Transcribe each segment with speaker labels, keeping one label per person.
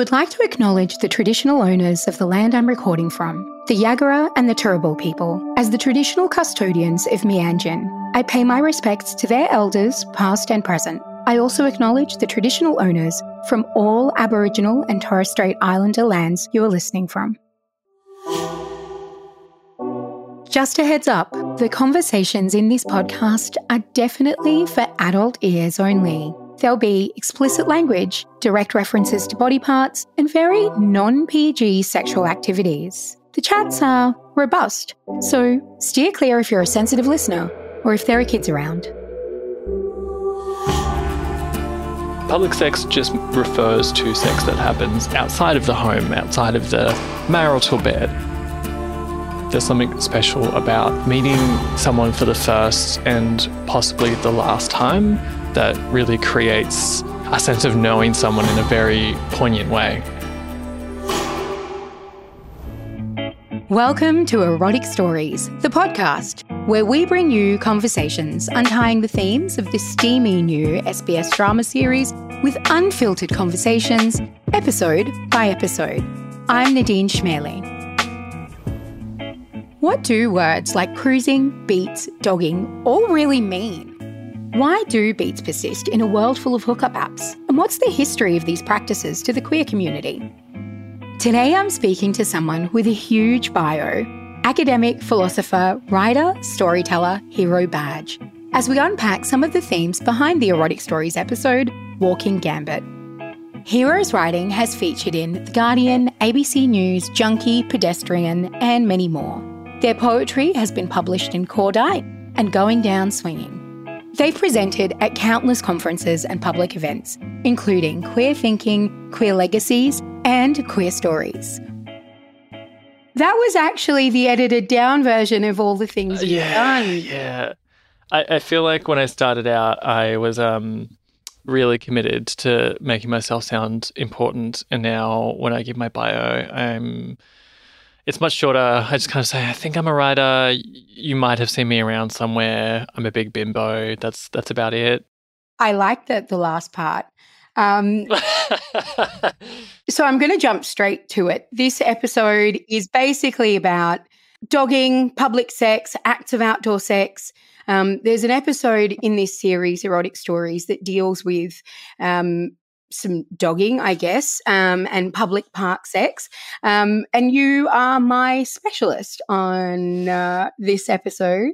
Speaker 1: would like to acknowledge the traditional owners of the land I'm recording from, the Yagara and the Turrbal people, as the traditional custodians of Mianjin. I pay my respects to their elders, past and present. I also acknowledge the traditional owners from all Aboriginal and Torres Strait Islander lands you are listening from. Just a heads up the conversations in this podcast are definitely for adult ears only. There'll be explicit language, direct references to body parts, and very non PG sexual activities. The chats are robust, so steer clear if you're a sensitive listener or if there are kids around.
Speaker 2: Public sex just refers to sex that happens outside of the home, outside of the marital bed. There's something special about meeting someone for the first and possibly the last time that really creates a sense of knowing someone in a very poignant way.
Speaker 1: Welcome to Erotic Stories, the podcast where we bring you conversations untying the themes of this steamy new SBS drama series with unfiltered conversations, episode by episode. I'm Nadine Chemali. What do words like cruising, beats, dogging all really mean? Why do beats persist in a world full of hookup apps? And what's the history of these practices to the queer community? Today I'm speaking to someone with a huge bio academic, philosopher, writer, storyteller, Hiero Badge, as we unpack some of the themes behind the Erotic Stories episode, Walking Gambit. Hiero's writing has featured in The Guardian, ABC News, Junkee, Pedestrian, and many more. Their poetry has been published in Cordite and Going Down Swinging. They've presented at countless conferences and public events, including Queer Thinking, Queer Legacies, and Queer Stories. That was actually the edited down version of all the things you've
Speaker 2: yeah,
Speaker 1: done.
Speaker 2: Yeah. I, I feel like when I started out, I was um, really committed to making myself sound important. And now when I give my bio, I'm it's much shorter. I just kind of say, I think I'm a writer. You might have seen me around somewhere. I'm a big bimbo. That's that's about it.
Speaker 1: I like that the last part. Um, so I'm going to jump straight to it. This episode is basically about dogging, public sex, acts of outdoor sex. Um, there's an episode in this series, Erotic Stories, that deals with um, some dogging, I guess, um, and public park sex. Um, and you are my specialist on uh, this episode.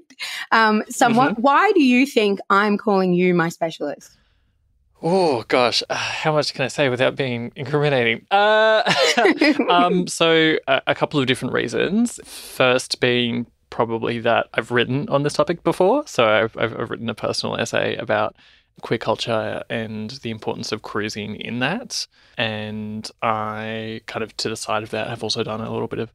Speaker 1: Um, somewhat. Mm-hmm. Why do you think I'm calling you my specialist?
Speaker 2: Oh gosh, uh, how much can I say without being incriminating? Uh, um, so a, a couple of different reasons. First, being probably that I've written on this topic before. So I've, I've written a personal essay about queer culture and the importance of cruising in that. And I kind of to the side of that have also done a little bit of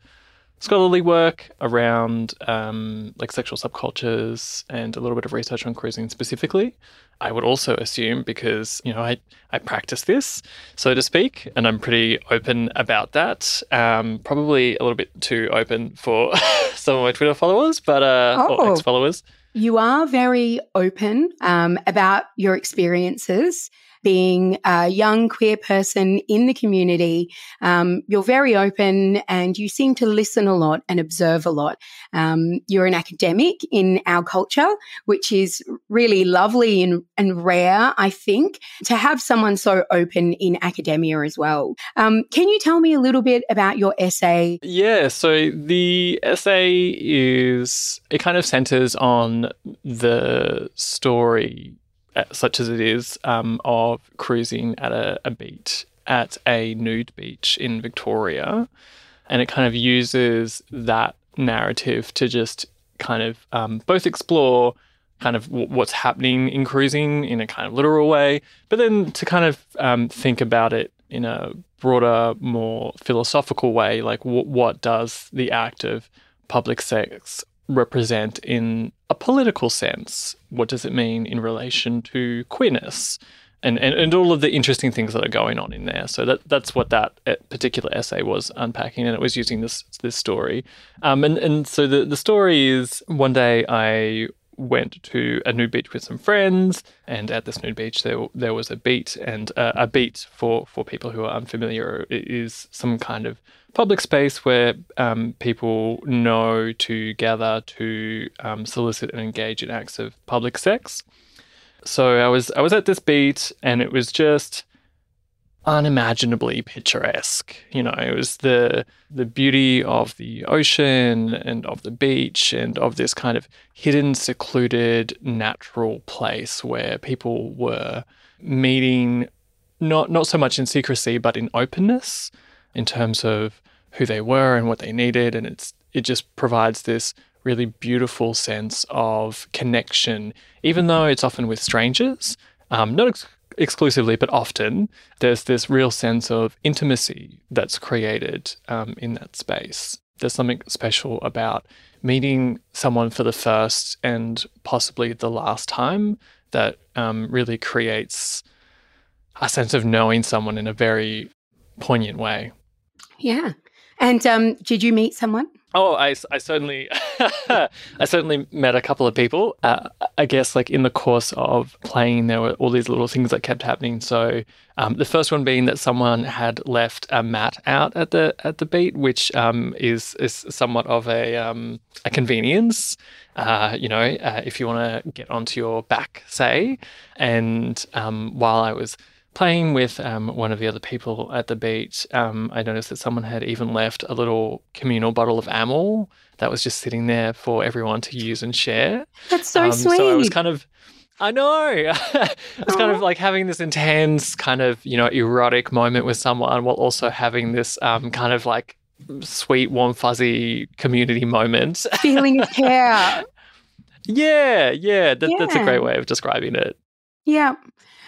Speaker 2: scholarly work around um, like sexual subcultures and a little bit of research on cruising specifically. I would also assume because you know I I practice this so to speak, and I'm pretty open about that. Um, probably a little bit too open for some of my Twitter followers, but uh, oh. or ex followers.
Speaker 1: You are very open um, about your experiences being a young queer person in the community. Um, you're very open and you seem to listen a lot and observe a lot. Um, you're an academic in our culture, which is really lovely and, and rare, I think, to have someone so open in academia as well. Um, can you tell me a little bit about your essay?
Speaker 2: Yeah, so the essay is, it kind of centers on the story such as it is, um, of cruising at a, a beach at a nude beach in Victoria. And it kind of uses that narrative to just kind of um, both explore kind of w- what's happening in cruising in a kind of literal way, but then to kind of um, think about it in a broader, more philosophical way, like w- what does the act of public sex represent in a political sense? What does it mean in relation to queerness? And, and, and all of the interesting things that are going on in there. So that that's what that uh, particular essay was unpacking, and it was using this this story. Um, and and so the the story is one day I went to a nude beach with some friends, and at this nude beach there there was a beat, and uh, a beat for for people who are unfamiliar is some kind of public space where um, people know to gather to um, solicit and engage in acts of public sex. So I was I was at this beat, and it was just unimaginably picturesque. You know, it was the the beauty of the ocean and of the beach and of this kind of hidden, secluded, natural place where people were meeting not not so much in secrecy but in openness in terms of who they were and what they needed and it's it just provides this really beautiful sense of connection even though it's often with strangers um, not ex- exclusively, but often, there's this real sense of intimacy that's created um, in that space. There's something special about meeting someone for the first and possibly the last time that um, really creates a sense of knowing someone in a very poignant way.
Speaker 1: Yeah. And um, did you meet someone?
Speaker 2: Oh, I, I certainly, I certainly met a couple of people. Uh, I guess like in the course of playing, there were all these little things that kept happening. So um, the first one being that someone had left a mat out at the at the beat, which um, is is somewhat of a um, a convenience. Uh, you know, uh, if you want to get onto your back, say. And um, while I was playing with um, one of the other people at the beach, um, I noticed that someone had even left a little communal bottle of amyl that was just sitting there for everyone to use and share.
Speaker 1: That's so um, sweet.
Speaker 2: So I was kind of. I know. it's kind of like having this intense, kind of, you know, erotic moment with someone while also having this um, kind of like sweet, warm, fuzzy community moment.
Speaker 1: Feeling of care.
Speaker 2: yeah, yeah, that, yeah. That's a great way of describing it.
Speaker 1: Yeah.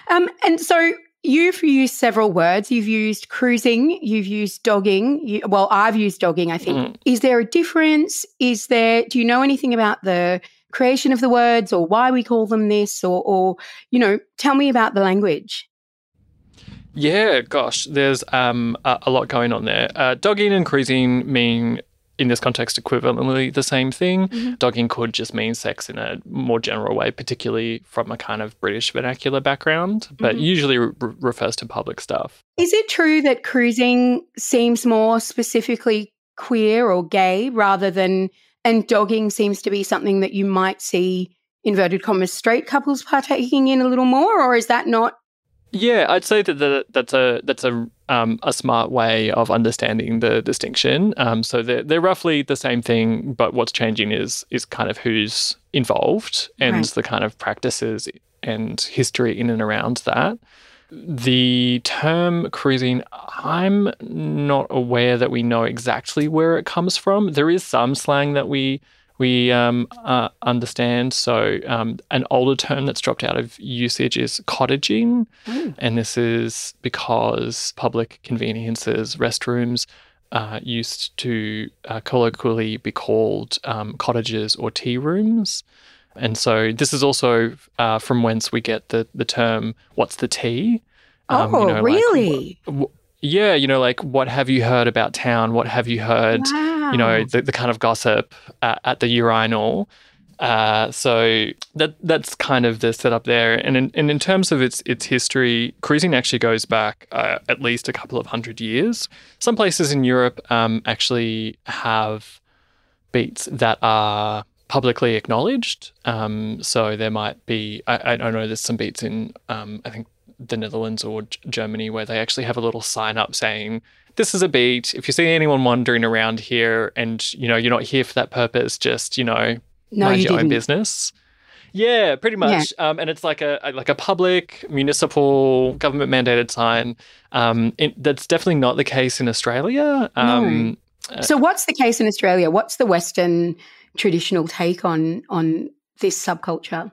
Speaker 1: Um, and so You've used several words. You've used cruising, you've used dogging. You, well, I've used dogging, I think. Mm. Is there a difference? Is there, do you know anything about the creation of the words or why we call them this? Or, or you know, tell me about the language.
Speaker 2: Yeah, gosh, there's um, a, a, lot going on there. Uh, dogging and cruising mean in this context equivalently the same thing. Mm-hmm. Dogging could just mean sex in a more general way, particularly from a kind of British vernacular background, but mm-hmm. usually re- refers to public stuff.
Speaker 1: Is it true that cruising seems more specifically queer or gay rather than, and dogging seems to be something that you might see inverted commas straight couples partaking in a little more, or is that not
Speaker 2: yeah, I'd say that the, that's a that's a um, a smart way of understanding the distinction. Um, so they're they're roughly the same thing, but what's changing is is kind of who's involved and right. the kind of practices and history in and around that. The term cruising, I'm not aware that we know exactly where it comes from. There is some slang that we we um, uh, understand. So, um, an older term that's dropped out of usage is cottaging. Mm. And this is because public conveniences, restrooms, uh, used to uh, colloquially be called um, cottages or tea rooms. And so, this is also uh, from whence we get the, the term, what's the tea?
Speaker 1: Um, oh, you know, really?
Speaker 2: Like, w- yeah, you know, like what have you heard about town? What have you heard? Wow. You know, the, the kind of gossip at, at the urinal. Uh, so that that's kind of the setup there. And in, and in terms of its its history, cruising actually goes back uh, at least a couple of hundred years. Some places in Europe um, actually have beats that are publicly acknowledged. Um, so there might be, I, I don't know, there's some beats in, um, I think the Netherlands or G- Germany where they actually have a little sign up saying this is a beat. If you see anyone wandering around here and you know you're not here for that purpose, just you know no, mind you your didn't. own business. Yeah, pretty much. Yeah. Um, and it's like a, like a public municipal government mandated sign. Um, it, that's definitely not the case in Australia. Um,
Speaker 1: no. So what's the case in Australia? What's the Western traditional take on on this subculture?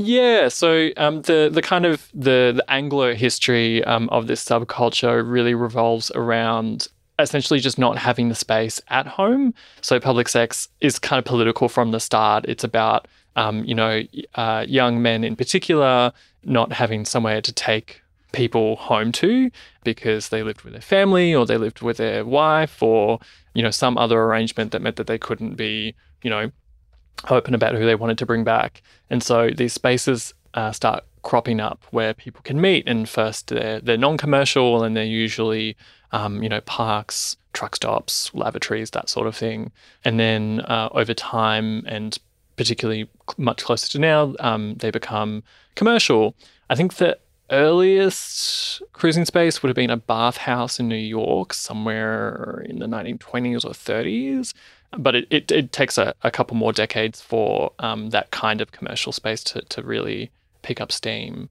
Speaker 2: Yeah, so um, the the kind of the the Anglo history um, of this subculture really revolves around essentially just not having the space at home. So public sex is kind of political from the start. It's about um, you know uh, young men in particular not having somewhere to take people home to because they lived with their family or they lived with their wife or you know some other arrangement that meant that they couldn't be you know open about who they wanted to bring back. And so these spaces uh, start cropping up where people can meet. And first, they're, they're non commercial and they're usually, um, you know, parks, truck stops, lavatories, that sort of thing. And then uh, over time, and particularly much closer to now, um, they become commercial. I think the earliest cruising space would have been a bathhouse in New York, somewhere in the 1920s or 30s but it, it, it takes a, a, couple more decades for um, that kind of commercial space to, to really pick up steam.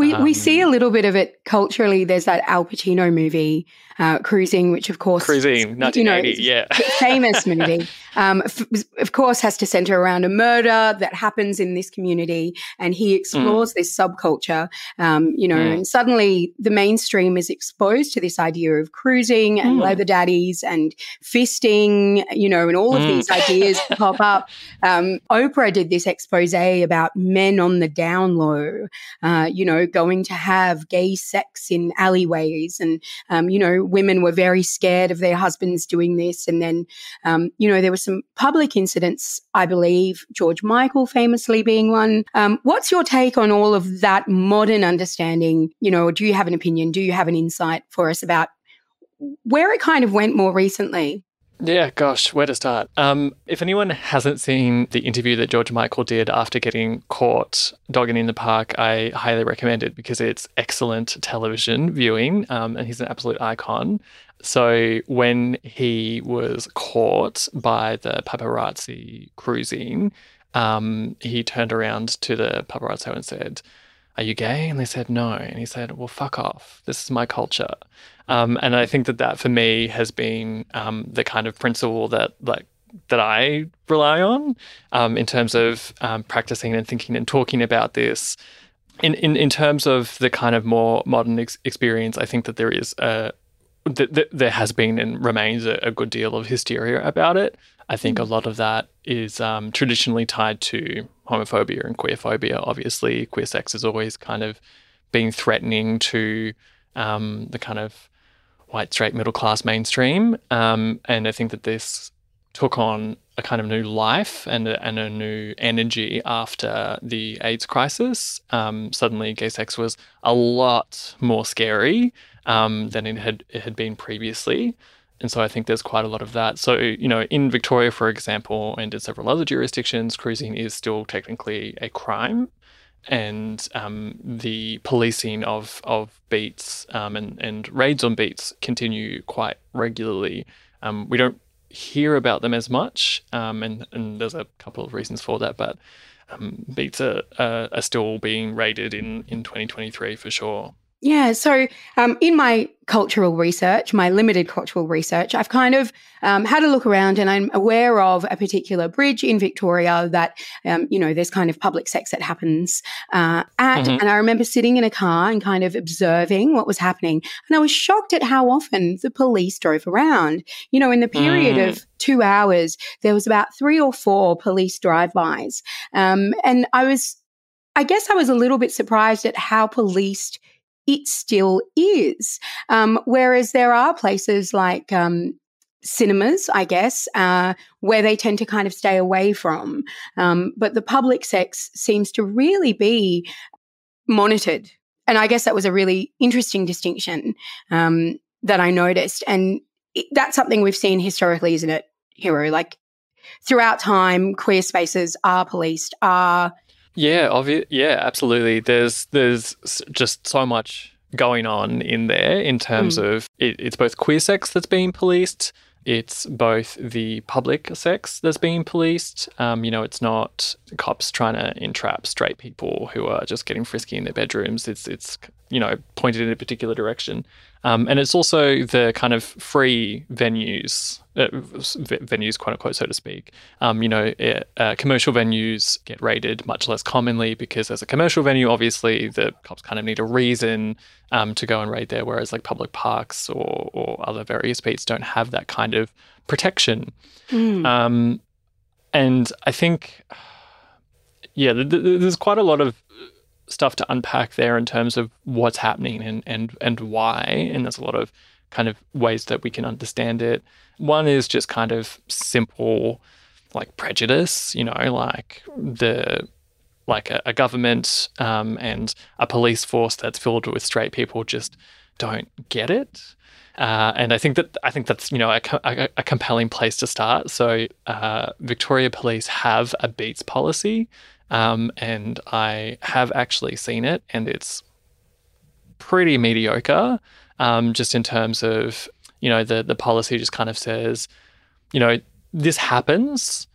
Speaker 1: We, um, we see a little bit of it culturally. There's that Al Pacino movie, uh, Cruising, which of course,
Speaker 2: Cruising, 1980, you know, yeah,
Speaker 1: famous movie. Um, f- of course, has to center around a murder that happens in this community, and he explores mm. this subculture. Um, you know, mm. and suddenly the mainstream is exposed to this idea of cruising and mm. leather daddies and fisting. You know, and all of these mm. ideas pop up. Um, Oprah did this expose about men on the down low. Uh, you know, going to have gay sex in alleyways, and um, you know women were very scared of their husbands doing this. And then, um, you know, there were some public incidents, I believe, George Michael famously being one. Um, what's your take on all of that modern understanding? You know, do you have an opinion? Do you have an insight for us about where it kind of went more recently?
Speaker 2: Yeah, gosh, where to start? Um, if anyone hasn't seen the interview that George Michael did after getting caught dogging in the park, I highly recommend it because it's excellent television viewing um, and he's an absolute icon. So when he was caught by the paparazzi cruising, um, he turned around to the paparazzo and said, Are you gay? And they said, No. And he said, Well, fuck off. This is my culture. Um, and I think that that for me has been um, the kind of principle that like that I rely on um, in terms of um, practicing and thinking and talking about this. In, in, in terms of the kind of more modern ex- experience, I think that there is a th- th- there has been and remains a, a, good deal of hysteria about it. I think mm. a lot of that is um, traditionally tied to homophobia and queerphobia. Obviously, queer sex has always kind of been threatening to um, the kind of white, straight, middle class mainstream. Um, and I think that this took on a kind of new life and a, and a new energy after the AIDS crisis. Um, suddenly, gay sex was a lot more scary um, than it had it had been previously. And so I think there's quite a lot of that. So, you know, in Victoria, for example, and in several other jurisdictions, cruising is still technically a crime and um, the policing of of beats um, and and raids on beats continue quite regularly. Um, we don't hear about them as much, um, and and there's a couple of reasons for that, but um, beats are, are, still being raided in in 2023 for sure.
Speaker 1: Yeah. So, um, in my cultural research, my limited cultural research, I've kind of um, had a look around and I'm aware of a particular bridge in Victoria that, um, you know, there's kind of public sex that happens uh, at. Mm-hmm. And I remember sitting in a car and kind of observing what was happening. And I was shocked at how often the police drove around. You know, in the period mm. of two hours, there was about three or four police drive-bys. Um, and I was, I guess I was a little bit surprised at how policed it still is. Um, whereas there are places like um, cinemas, I guess, uh, where they tend to kind of stay away from. Um, but the public sex seems to really be monitored. And I guess that was a really interesting distinction um, that I noticed. And it, that's something we've seen historically, isn't it, Hiero? Like throughout time, queer spaces are policed, are
Speaker 2: yeah, obvi- yeah, absolutely. There's there's just so much going on in there in terms mm. of it, it's both queer sex that's being policed, it's both the public sex that's being policed. Um, you know, it's not cops trying to entrap straight people who are just getting frisky in their bedrooms. It's it's you know pointed in a particular direction. Um, and it's also the kind of free venues, uh, venues, quote unquote, so to speak. Um, you know, uh, commercial venues get raided much less commonly because as a commercial venue, obviously the cops kind of need a reason um, to go and raid there, whereas like public parks or, or other various beats don't have that kind of protection. Mm. Um, and I think, yeah, th- th- there's quite a lot of stuff to unpack there in terms of what's happening and and and why. And there's a lot of kind of ways that we can understand it. One is just kind of simple like prejudice, you know, like the like a, a government um, and a police force that's filled with straight people just don't get it. Uh, and I think that I think that's you know a, a, a compelling place to start. So uh, Victoria Police have a beats policy, um, and I have actually seen it, and it's pretty mediocre. Um, just in terms of you know the the policy just kind of says, you know this happens,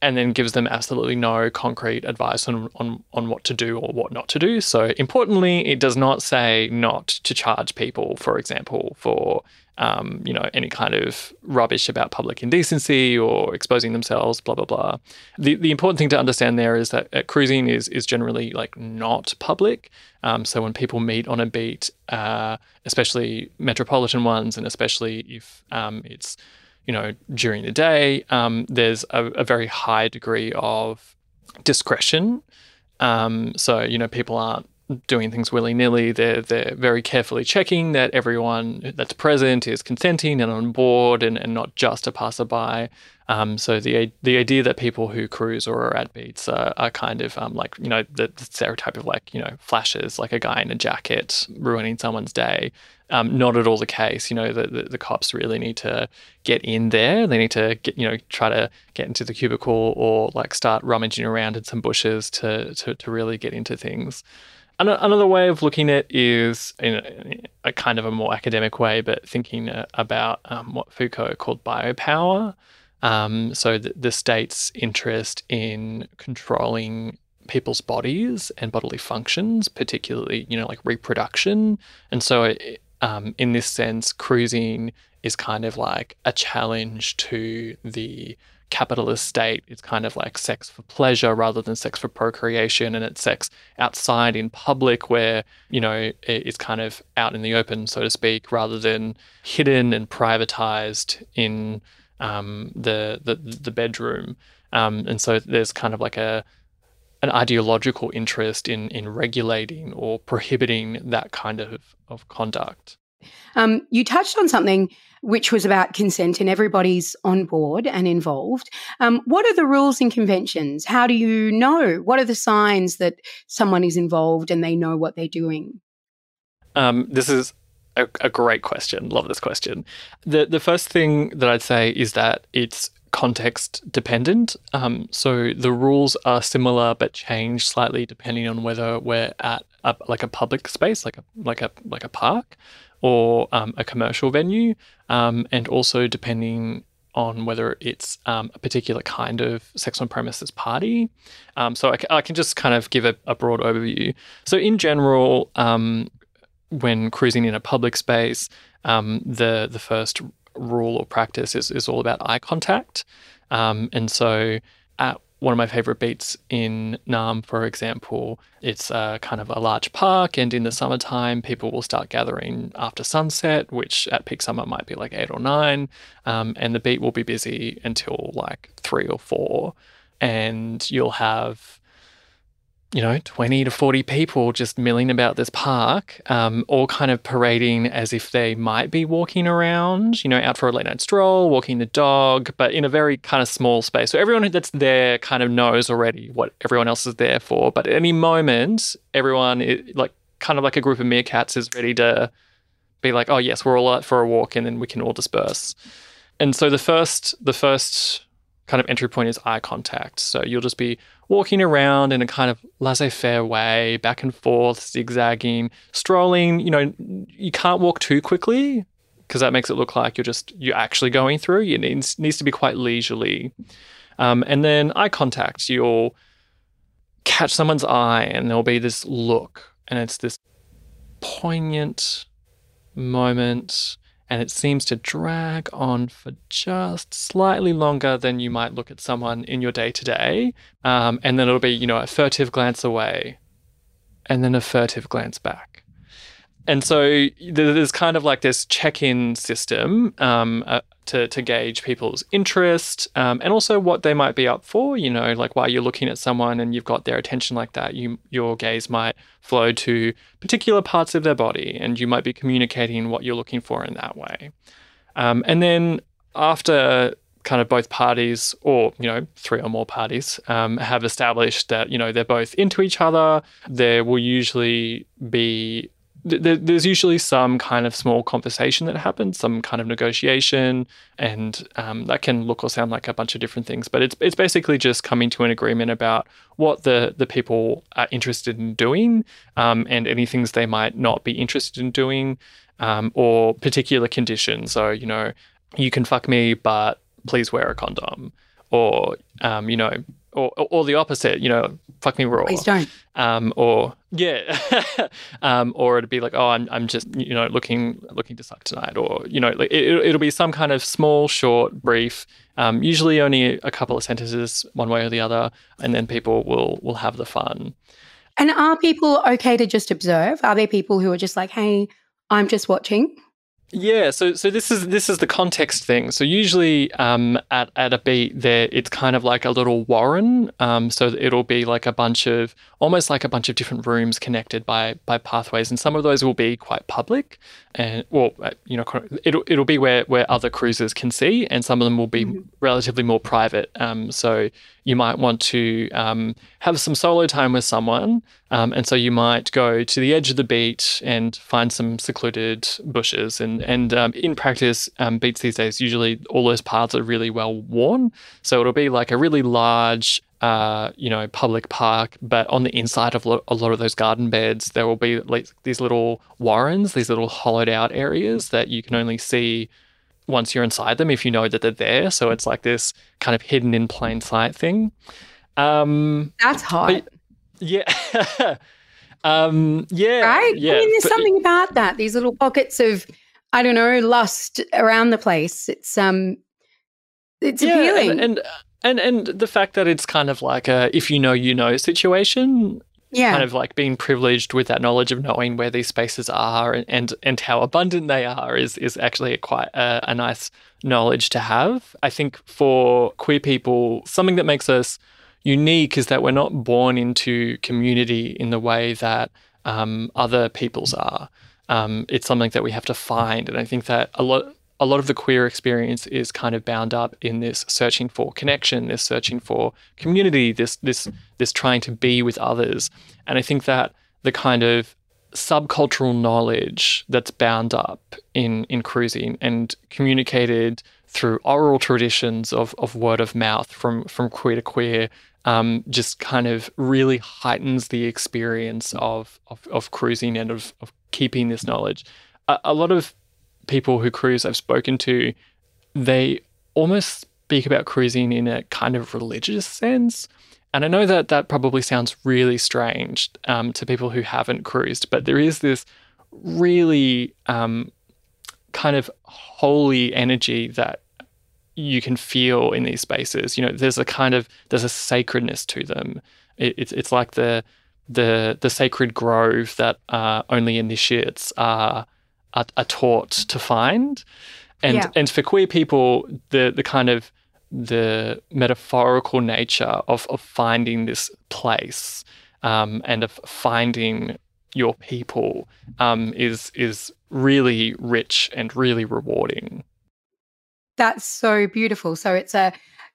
Speaker 2: and then gives them absolutely no concrete advice on, on, on what to do or what not to do. So, importantly, it does not say not to charge people, for example, for um, you know any kind of rubbish about public indecency or exposing themselves, blah blah blah. The the important thing to understand there is that uh, cruising is is generally like not public. Um, so when people meet on a beat, uh, especially metropolitan ones, and especially if um, it's you know, during the day, um, there's a, a, very high degree of discretion. Um, so, you know, people aren't doing things willy nilly. They're they're very carefully checking that everyone that's present is consenting and on board, and, and not just a passerby. Um, so the the idea that people who cruise or are at beats are, are kind of um, like you know the, the, stereotype of like you know flashes like a guy in a jacket ruining someone's day. Um, not at all the case. You know the, the, the cops really need to get in there. They need to get you know try to get into the cubicle or like start rummaging around in some bushes to to, to really get into things. Another way of looking at is in a, a, kind of a more academic way, but thinking uh, about um, what Foucault called biopower. Um, so the, the state's interest in controlling people's bodies and bodily functions, particularly you know like reproduction. And so, it, um, in this sense, cruising is kind of like a challenge to the capitalist state it's kind of like sex for pleasure rather than sex for procreation and it's sex outside in public where you know it's kind of out in the open so to speak rather than hidden and privatized in um, the, the the bedroom. Um, and so there's kind of like a an ideological interest in in regulating or prohibiting that kind of of conduct.
Speaker 1: Um, you touched on something which was about consent and everybody's on board and involved. Um, what are the rules and conventions? How do you know? What are the signs that someone is involved and they know what they're doing?
Speaker 2: Um, this is a, a, great question. Love this question. The the first thing that I'd say is that it's context dependent. Um, so the rules are similar but change slightly depending on whether we're at a, like a public space, like a like a like a park, or um, a commercial venue, um, and also depending on whether it's um, a particular kind of sex on premises party. Um, so I, I, can just kind of give a, a broad overview. So in general, um, when cruising in a public space, um, the the first rule or practice is, is all about eye contact. and so one of my favorite beats in Naarm, for example, it's a kind of a large park, and in the summertime, people will start gathering after sunset, which at peak summer might be like eight or nine, um, and the beat will be busy until like three or four, and you'll have you know, 20 to 40 people just milling about this park, um, all kind of parading as if they might be walking around, you know, out for a late night stroll, walking the dog, but in a very kind of small space. So everyone that's there kind of knows already what everyone else is there for. But at any moment, everyone, is, like, kind of like a group of meerkats, is ready to be like, oh, yes, we're all out for a walk and then we can all disperse. And so the first, the first kind of entry point is eye contact. So you'll just be walking around in a kind of laissez faire way, back and forth, zigzagging, strolling. You know, you can't walk too quickly because that makes it look like you're just, you're actually going through. It needs, needs to be quite leisurely. Um, and then eye contact, you'll catch someone's eye and there'll be this look, and it's this poignant moment and it seems to drag on for just slightly longer than you might look at someone in your day to day. And then it'll be, you know, a furtive glance away and then a furtive glance back. And so there's kind of like this check in system um, uh, to, to gauge people's interest um, and also what they might be up for. You know, like while you're looking at someone and you've got their attention like that, you your gaze might flow to particular parts of their body and you might be communicating what you're looking for in that way. Um, and then after kind of both parties, or you know, three or more parties, um, have established that you know they're both into each other. There will usually be there's usually some kind of small conversation that happens, some kind of negotiation, and um, that can look or sound like a bunch of different things. But it's it's basically just coming to an agreement about what the the people are interested in doing, um, and any things they might not be interested in doing, um, or particular conditions. So you know, you can fuck me, but please wear a condom, or um, you know, or or the opposite, you know, fuck me raw.
Speaker 1: Please don't.
Speaker 2: Um, or yeah, um, or it'd be like, oh, I'm I'm just you know looking looking to suck tonight, or you know, like it, it'll be some kind of small, short, brief. Um, usually only a couple of sentences, one way or the other, and then people will will have the fun.
Speaker 1: And are people okay to just observe? Are there people who are just like, hey, I'm just watching?
Speaker 2: Yeah, so so this is this is the context thing. So usually um, at at a beat there, it's kind of like a little warren. Um, so it'll be like a bunch of almost like a bunch of different rooms connected by by pathways, and some of those will be quite public, and well, uh, you know, it'll it'll be where where other cruisers can see, and some of them will be mm-hmm. relatively more private. Um, so you might want to um, have some solo time with someone, um, and so you might go to the edge of the beat and find some secluded bushes, and and um, in practice, um, beats these days usually all those paths are really well worn, so it'll be like a really large uh, you know, public park, but on the inside of lo- a lot of those garden beds, there will be like these little warrens, these little hollowed out areas that you can only see once you're inside them if you know that they're there. So it's like this kind of hidden in plain sight thing. Um,
Speaker 1: That's hot.
Speaker 2: Yeah. um, yeah.
Speaker 1: Right?
Speaker 2: Yeah.
Speaker 1: I mean, there's but, something about that. These little pockets of, I don't know, lust around the place. It's, um, it's yeah, appealing.
Speaker 2: And, and and and the fact that it's kind of like a if you know you know situation
Speaker 1: yeah.
Speaker 2: kind of like being privileged with that knowledge of knowing where these spaces are and and, and how abundant they are is is actually a quite a, a nice knowledge to have i think for queer people something that makes us unique is that we're not born into community in the way that um, other peoples are um, it's something that we have to find and i think that a lot a lot of the queer experience is kind of bound up in this searching for connection, this searching for community, this this this trying to be with others. And I think that the kind of subcultural knowledge that's bound up in in cruising and communicated through oral traditions of, of word of mouth from from queer to queer um, just kind of really heightens the experience of, of, of cruising and of, of keeping this knowledge. A, a lot of people who cruise I've spoken to, they almost speak about cruising in a kind of religious sense. And I know that that probably sounds really strange um, to people who haven't cruised, but there is this really um, kind of holy energy that you can feel in these spaces. You know, there's a kind of there's a sacredness to them. It, it's it's like the the the sacred grove that uh, only initiates are are, are taught to find. And yeah. and for queer people, the the kind of the metaphorical nature of, of finding this place um, and of finding your people um, is is really rich and really rewarding.
Speaker 1: That's so beautiful. So it's a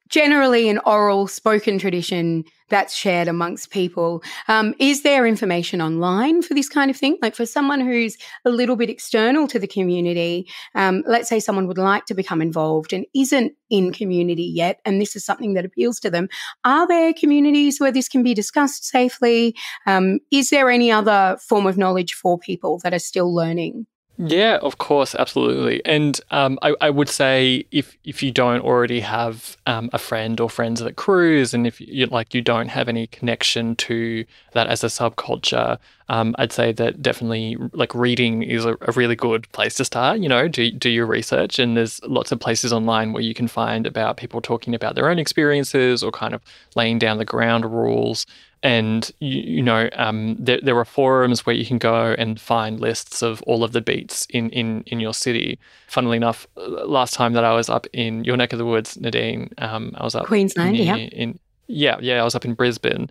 Speaker 1: generally an oral spoken tradition that's shared amongst people. Um, is there information online for this kind of thing? Like for someone who's a little bit external to the community, um, let's say someone would like to become involved and isn't in community yet, and this is something that appeals to them. Are there communities where this can be discussed safely? Um, is there any other form of knowledge for people that are still learning?
Speaker 2: Yeah, of course, absolutely. And um, I, I, would say if if you don't already have um, a friend or friends that cruise, and if you like you don't have any connection to that as a subculture, um, I'd say that definitely like reading is a, a, really good place to start. You know, do do your research, and there's lots of places online where you can find about people talking about their own experiences or kind of laying down the ground rules and you, you know um, there, there are forums where you can go and find lists of all of the beats in, in, in your city. Funnily enough, last time that I was up in your neck of the woods, Nadine, um, I was up
Speaker 1: Queensland,
Speaker 2: near,
Speaker 1: yeah,
Speaker 2: in yeah, yeah, I was up in Brisbane.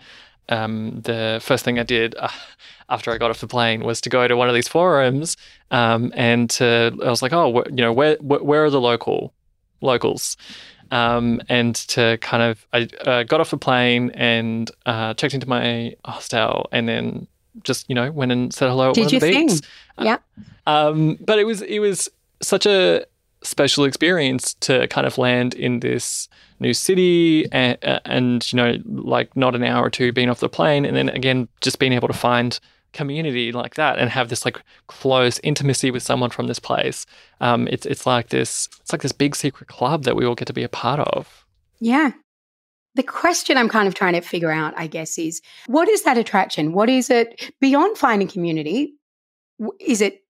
Speaker 2: Um, the first thing I did uh, after I got off the plane was to go to one of these forums, um, and to, I was like, oh, wh- you know, where, wh- where are the local locals? Um, and to kind of, I uh, got off the plane and uh, checked into my hostel, and then just you know went and said hello at
Speaker 1: Did
Speaker 2: one
Speaker 1: you
Speaker 2: of the beats.
Speaker 1: Yeah.
Speaker 2: Um, but it was it was such a special experience to kind of land in this new city and, and you know like not an hour or two being off the plane, and then again just being able to find community like that and have this like close intimacy with someone from this place. Um, it's it's like this it's like this big secret club that we all get to be a part of.
Speaker 1: Yeah. The question I'm kind of trying to figure out, I guess, is what is that attraction? What is it beyond finding community? Is it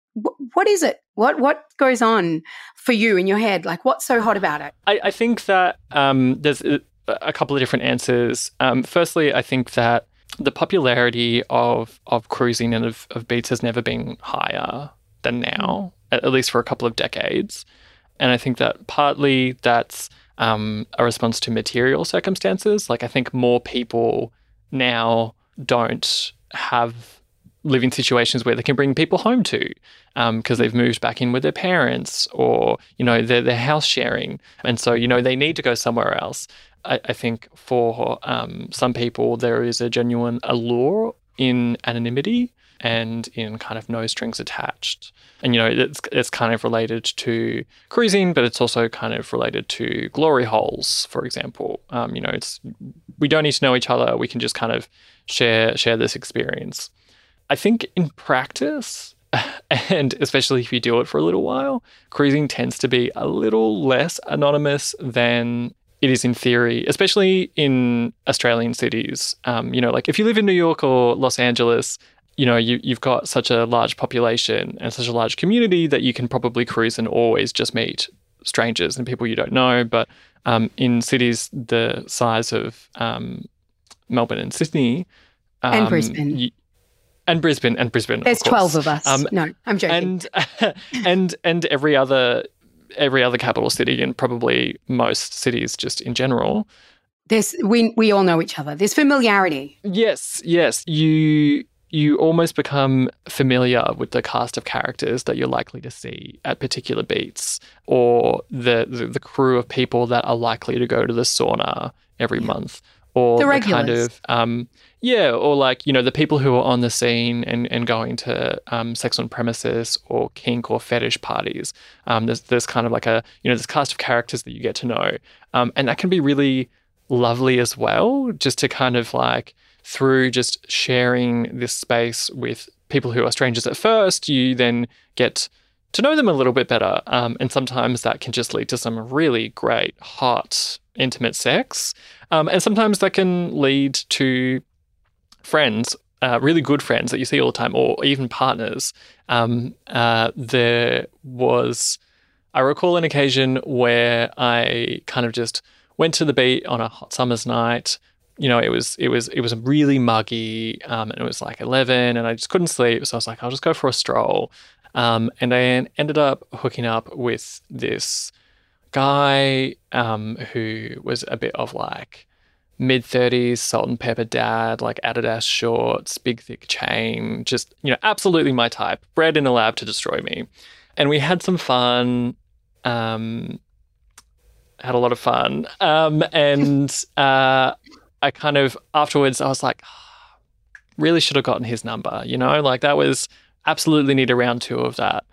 Speaker 1: what is it? What what goes on for you in your head? Like what's so hot about it?
Speaker 2: I, I think that um, there's a, a couple of different answers. Um, firstly, I think that the popularity of of cruising and of, of beats has never been higher than now, at, at least for a couple of decades. And I think that partly that's um, a response to material circumstances. Like I think more people now don't have living situations where they can bring people home to because they've moved back in with their parents or you know they're, they're house sharing and so you know they need to go somewhere else i, I think for um, some people there is a genuine allure in anonymity and in kind of no strings attached. And you know it's, it's kind of related to cruising but it's also kind of related to glory holes for example. Um, you know it's we don't need to know each other. We can just kind of share share this experience. I think in practice, and especially if you do it for a little while, cruising tends to be a little less anonymous than it is in theory, especially in Australian cities. Um, you know, like if you live in New York or Los Angeles, you know, you, you've got such a large population and such a large community that you can probably cruise and always just meet strangers and people you don't know. But um, in cities the size of um, Melbourne and Sydney,
Speaker 1: And
Speaker 2: um,
Speaker 1: Brisbane.
Speaker 2: y- and Brisbane, and Brisbane.
Speaker 1: There's
Speaker 2: of
Speaker 1: 12 of us.
Speaker 2: Um,
Speaker 1: no, I'm joking.
Speaker 2: and and and every other every other capital city and probably most cities just in general.
Speaker 1: There's we we all know each other. There's familiarity.
Speaker 2: Yes, yes, you you almost become familiar with the cast of characters that you're likely to see at particular beats or the the, the crew of people that are likely to go to the sauna every month or
Speaker 1: The
Speaker 2: kind of um yeah or like you know the people who are on the scene and, and going to um, sex on premises or kink or fetish parties. Um, there's, there's kind of like a you know this cast of characters that you get to know. Um, and that can be really lovely as well just to kind of like through just sharing this space with people who are strangers at first you then get to know them a little bit better. Um, and sometimes that can just lead to some really great hot intimate sex um, and sometimes that can lead to friends uh, really good friends that you see all the time or even partners. Um, uh, there was i recall an occasion where i kind of just went to the beat on a hot summer's night. You know it was it was it was really muggy um, and it was like 11 and i just couldn't sleep so i was like i'll just go for a stroll. Um, and i ended up hooking up with this guy um, who was a bit of like mid 30s salt and pepper dad like adidas shorts big thick chain just you know absolutely my type bred in a lab to destroy me. And we had some fun um had a lot of fun um and uh i kind of afterwards i was like "Ah, really should have gotten his number you know? Like that was absolutely need a round two of that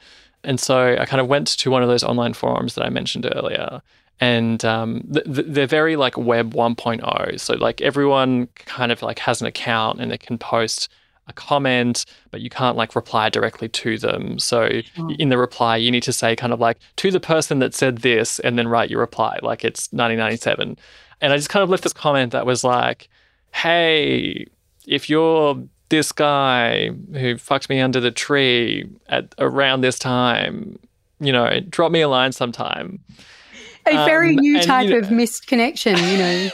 Speaker 2: and so I kind of went to one of those online forums that I mentioned earlier. And um, th- th- they're very like web 1.0. So like everyone kind of like has an account and they can post a comment, but you can't like reply directly to them. So
Speaker 1: Sure.
Speaker 2: in the reply, you need to say kind of like to the person that said this and then write your reply like it's 1997. And I just kind of left this comment that was like, hey, if you're this guy who fucked me under the tree at around this time, you know, drop me a line sometime.
Speaker 1: A very
Speaker 2: Um,
Speaker 1: new
Speaker 2: and,
Speaker 1: type
Speaker 2: you know-
Speaker 1: of missed connection, you know,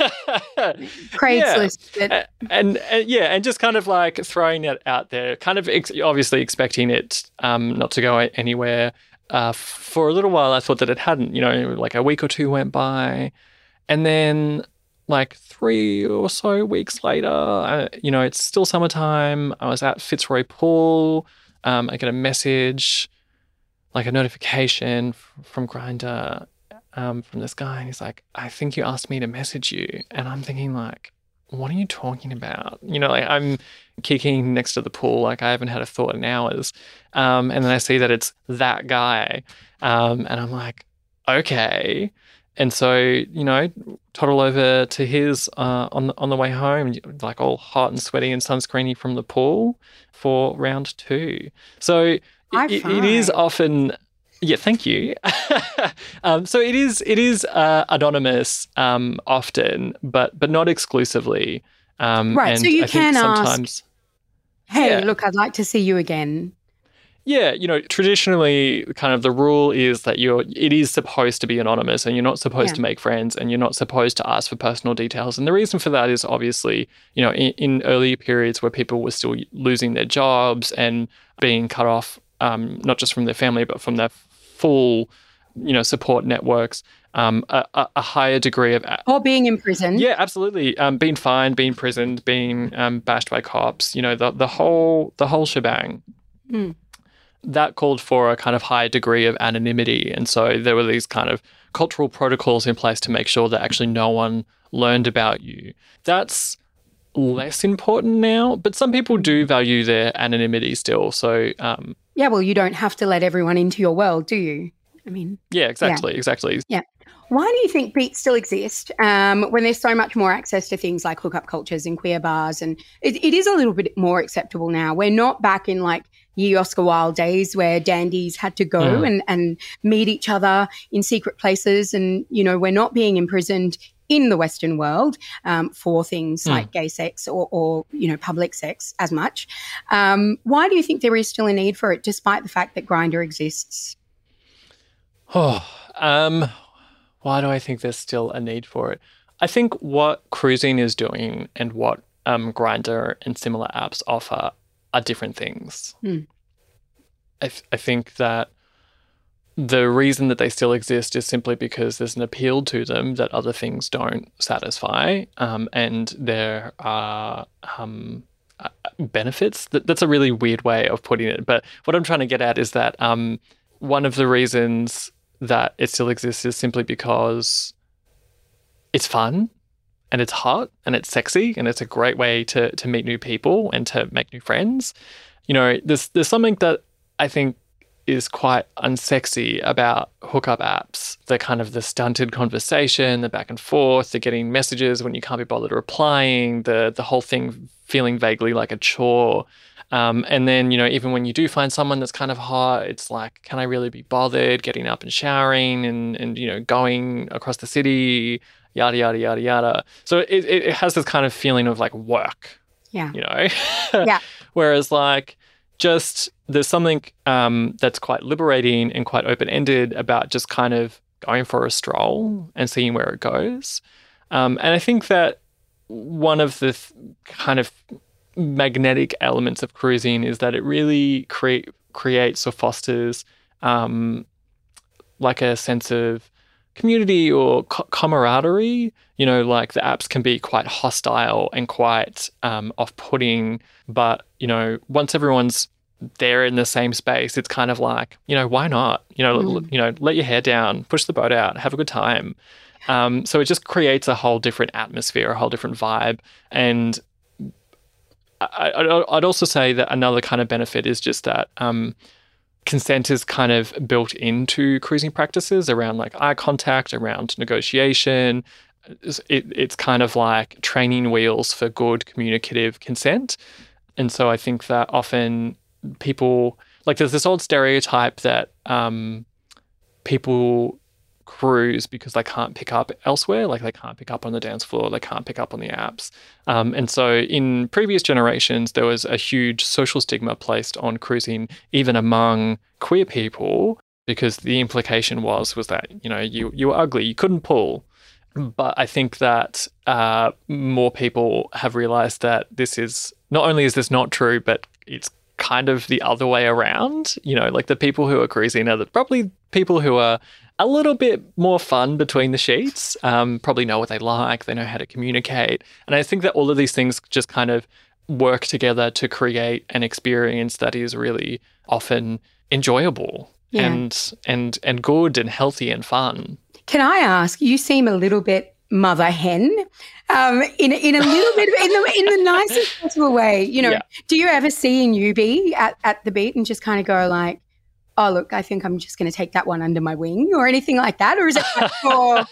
Speaker 1: Craigslist. but
Speaker 2: and, and yeah, and just kind of like throwing it out there, kind of ex- obviously expecting it um, not to go anywhere. Uh, for a little while, I thought that it hadn't. You know, like a week or two went by, and then like three or so weeks later, uh, you know, it's still summertime. I was at Fitzroy Pool. Um, I get a message, like a notification from Grindr, um, from this guy, and he's like, I think you asked me to message you. And I'm thinking, like, what are you talking about? You know, like I'm kicking next to the pool, like I haven't had a thought in hours. Um, and then I see that it's that guy. Um, and I'm like, okay. And so, you know, toddle over to his uh, on the, on the way home, like all hot and sweaty and sunscreeny from the pool for round two. So it, it is often yeah, thank you. um, so it is it is uh, anonymous um, often, but but not exclusively. Um,
Speaker 1: right. so you I can ask, "Hey, yeah. look, I'd like to see you again."
Speaker 2: Yeah, you know, traditionally, kind of the rule is that you're it is supposed to be anonymous, and you're not supposed yeah. to make friends, and you're not supposed to ask for personal details. And the reason for that is obviously, you know, in, in earlier periods where people were still losing their jobs and being cut off, um, not just from their family but from their full, you know, support networks, um, a, a, higher degree of
Speaker 1: or being in prison.
Speaker 2: Yeah, absolutely. Um, being fined, being imprisoned, being um, bashed by cops. You know, the the whole the whole shebang. Mm. That called for a kind of high degree of anonymity, and so there were these kind of cultural protocols in place to make sure that actually no one learned about you. That's less important now, but some people do value their anonymity still. So um,
Speaker 1: yeah, well, you don't have to let everyone into your world, do you? I mean,
Speaker 2: yeah, exactly, yeah. exactly.
Speaker 1: Yeah. Why do you think beats still exist um, when there's so much more access to things like hookup cultures and queer bars? And it, it is a little bit more acceptable now. We're not back in like ye Oscar Wilde days where dandies had to go mm. and, and meet each other in secret places. And, you know, we're not being imprisoned in the Western world um, for things mm. like gay sex or, or, you know public sex as much. Um, why do you think there is still a need for it, despite the fact that Grindr exists?
Speaker 2: Oh, um, why do I think there's still a need for it? I think what cruising is doing and what um, Grindr and similar apps offer are different things. Mm. I, th- I think that the reason that they still exist is simply because there's an appeal to them that other things don't satisfy, um, and there are um, uh, benefits. That, that's a really weird way of putting it, but what I'm trying to get at is that um, one of the reasons that it still exists is simply because it's fun and it's hot and it's sexy and it's a great way to to meet new people and to make new friends. You know, there's there's something that I think is quite unsexy about hookup apps. The kind of the stunted conversation, the back and forth, the getting messages when you can't be bothered replying, the the whole thing feeling vaguely like a chore. Um, and then, you know, even when you do find someone that's kind of hot, it's like, can I really be bothered getting up and showering and, and you know, going across the city, yada, yada, yada, yada. So it, it has this kind of feeling of like work.
Speaker 1: Yeah.
Speaker 2: You know?
Speaker 1: yeah.
Speaker 2: Whereas like just there's something um, that's quite liberating and quite open ended about just kind of going for a stroll and seeing where it goes. Um, and I think that one of the th- kind of magnetic elements of cruising is that it really create creates or fosters um, like a sense of community or co- camaraderie. You know, like the apps can be quite hostile and quite um, off-putting, but you know, once everyone's there in the same space, it's kind of like, you know, why not? You know, mm. l- you know, let your hair down, push the boat out, have a good time. Um, so it just creates a whole different atmosphere, a whole different vibe, and I, would also say that another kind of benefit is just that um, consent is kind of built into cruising practices around like eye contact, around negotiation. It, it's kind of like training wheels for good communicative consent. And so I think that often people like there's this old stereotype that um, people cruise because they can't pick up elsewhere, like they can't pick up on the dance floor, they can't pick up on the apps. Um, and so in previous generations, there was a huge social stigma placed on cruising, even among queer people, because the implication was was that you know you you were ugly, you couldn't pull. But I think that uh, more people have realized that this is not only is this not true, but it's kind of the other way around. You know, like the people who are cruising are the, probably people who are a little bit more fun between the sheets, um, probably know what they like, they know how to communicate. And I think that all of these things just kind of work together to create an experience that is really often enjoyable.
Speaker 1: Yeah.
Speaker 2: and and and good and healthy and fun.
Speaker 1: Can I ask? You seem a little bit mother hen, um, in in a little bit of, in the in the nicest possible way. You know,
Speaker 2: Yeah.
Speaker 1: do you ever see a newbie at at the beat and just kind of go like, "Oh, look, I think I'm just going to take that one under my wing," or anything like that, or is it like for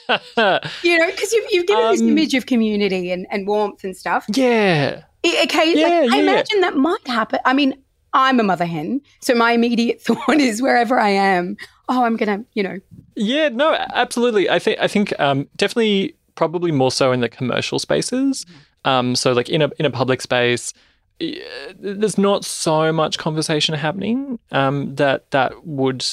Speaker 1: you know because you've you've given this
Speaker 2: Um,
Speaker 1: image of community and, and warmth and stuff.
Speaker 2: yeah.
Speaker 1: Okay,
Speaker 2: Yeah,
Speaker 1: like, I
Speaker 2: yeah.
Speaker 1: imagine that might happen. I mean, I'm a mother hen, so my immediate thought is wherever I am, oh, I'm gonna, you know,
Speaker 2: Yeah, no, absolutely. I think I think um, definitely probably more so in the commercial spaces. Um, so like in a in a public space, there's not so much conversation happening um, that that would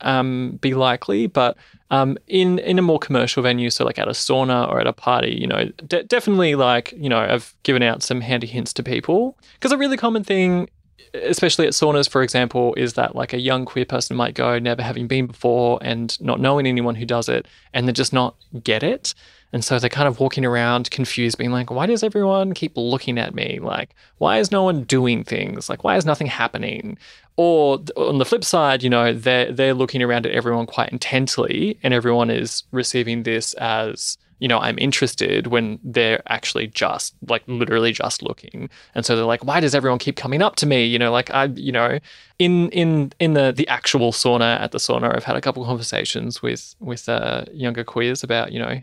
Speaker 2: um, be likely, but um, in in a more commercial venue, so like at a sauna or at a party, you know, de- definitely like you know, I've given out some handy hints to people because a really common thing especially at saunas, for example, is that like a young queer person might go, never having been before and not knowing anyone who does it, and they just not get it. And so they're kind of walking around confused, being like, why does everyone keep looking at me? Like, why is no one doing things? Like, why is nothing happening? Or on the flip side, you know, they're, they're looking around at everyone quite intently, and everyone is receiving this as, you know, I'm interested when they're actually just like literally just looking. And so they're like, why does everyone keep coming up to me? You know, like I, you know, in in in the the actual sauna at the sauna, I've had a couple conversations with with uh, younger queers about, you know,